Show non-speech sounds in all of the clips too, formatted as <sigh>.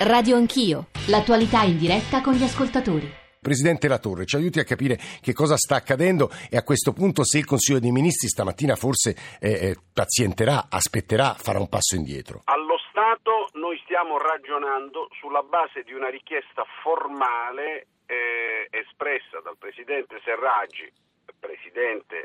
Radio Anch'io, l'attualità in diretta con gli ascoltatori. Presidente Latorre, ci aiuti a capire che cosa sta accadendo e a questo punto se il Consiglio dei Ministri stamattina forse eh, eh, pazienterà, aspetterà, farà un passo indietro. Allo Stato noi stiamo ragionando sulla base di una richiesta formale eh, espressa dal Presidente Serraggi, Presidente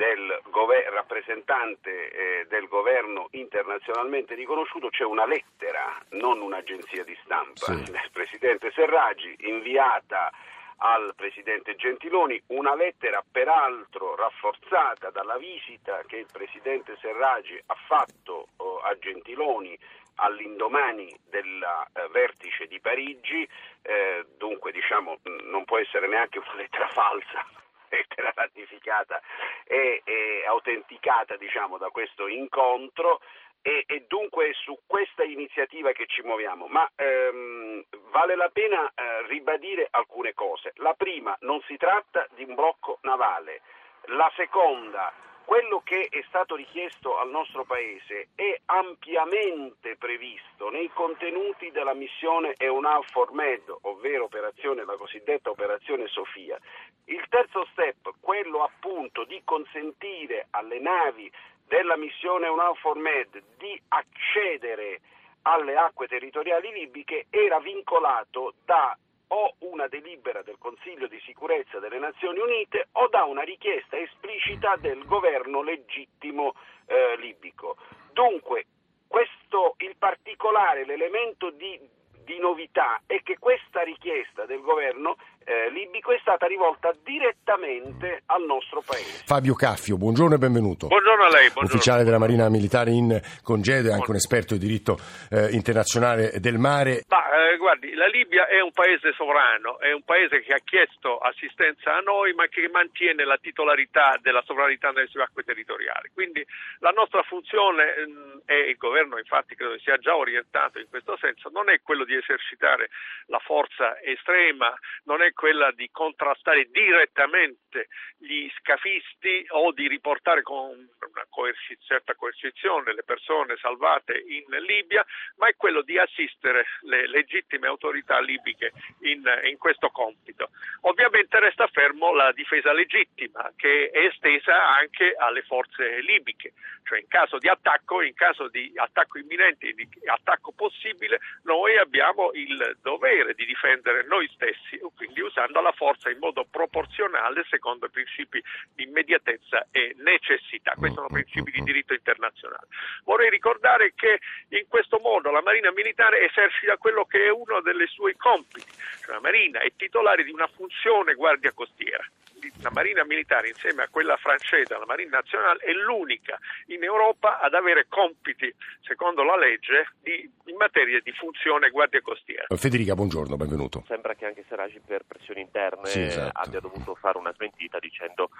del gover- rappresentante eh, del governo internazionalmente riconosciuto c'è una lettera, non un'agenzia di stampa, Sì. del Presidente Serraggi inviata al Presidente Gentiloni, una lettera peraltro rafforzata dalla visita che il Presidente Serraggi ha fatto oh, a Gentiloni all'indomani del eh, vertice di Parigi, eh, dunque diciamo non può essere neanche una lettera falsa, <laughs> lettera ratificata e, e autenticata diciamo da questo incontro e, e dunque è su questa iniziativa che ci muoviamo, ma ehm, vale la pena eh, ribadire alcune cose. La prima, non si tratta di un blocco navale. La seconda, quello che è stato richiesto al nostro Paese è ampiamente previsto nei contenuti della missione EUNAVFOR Med, ovvero la cosiddetta operazione Sofia. Il terzo step, quello appunto di consentire alle navi della missione EUNAVFOR Med di accedere alle acque territoriali libiche era vincolato da o una delibera del Consiglio di sicurezza delle Nazioni Unite o da una richiesta esplicita del governo legittimo eh, libico. Dunque, questo, il particolare, l'elemento di, di novità è che questa richiesta del governo eh, libico è stata rivolta direttamente al nostro paese. Fabio Caffio, buongiorno e benvenuto. Buongiorno a lei, buongiorno. Ufficiale della Marina Militare in congedo e anche un esperto di diritto eh, internazionale del mare. Ma eh, guardi, la Libia è un paese sovrano, è un paese che ha chiesto assistenza a noi ma che mantiene la titolarità della sovranità nelle sue acque territoriali. Quindi la nostra funzione, mh, e il governo infatti credo sia già orientato in questo senso, non è quello di esercitare la forza estrema, non è quella di contrastare direttamente gli scafisti o di riportare con una coerci- certa coercizione le persone salvate in Libia, ma è quello di assistere le legittime autorità libiche in, in questo compito. Ovviamente resta fermo la difesa legittima che è estesa anche alle forze libiche, cioè in caso di attacco, in caso di attacco imminente, di attacco possibile, noi abbiamo il dovere di difendere noi stessi, quindi usando la forza in modo proporzionale secondo i principi di immediatezza e necessità. Questi sono principi di diritto internazionale. Vorrei ricordare che in questo modo la Marina Militare esercita quello che è uno dei suoi compiti, cioè la Marina è titolare di una funzione guardia costiera. La Marina Militare insieme a quella francese, la Marina Nazionale, è l'unica in Europa ad avere compiti, secondo la legge, di, in materia di funzione guardia costiera. Federica, buongiorno, benvenuto. Sembra che anche Seragi per pressioni interne Sì, esatto. abbia dovuto fare una smentita dicendo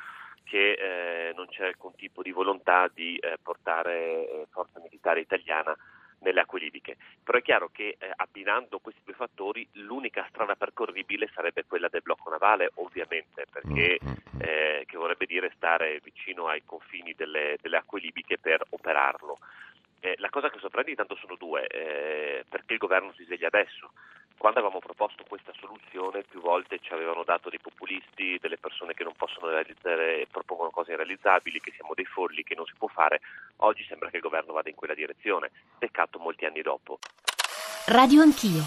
che eh, non c'è alcun tipo di volontà di eh, portare eh, forza militare italiana nelle acque libiche. Però è chiaro che eh, abbinando questi due fattori l'unica strada percorribile sarebbe quella del blocco navale, ovviamente, perché eh, che vorrebbe dire stare vicino ai confini delle, delle acque libiche per operarlo. Eh, la cosa che sorprende intanto sono due, eh, perché il governo si sveglia adesso. Quando avevamo proposto questa soluzione più volte ci avevano dato dei populisti, delle persone che non possono realizzare, propongono cose irrealizzabili, che siamo dei folli, che non si può fare. Oggi sembra che il governo vada in quella direzione, peccato molti anni dopo. Radio Anch'io,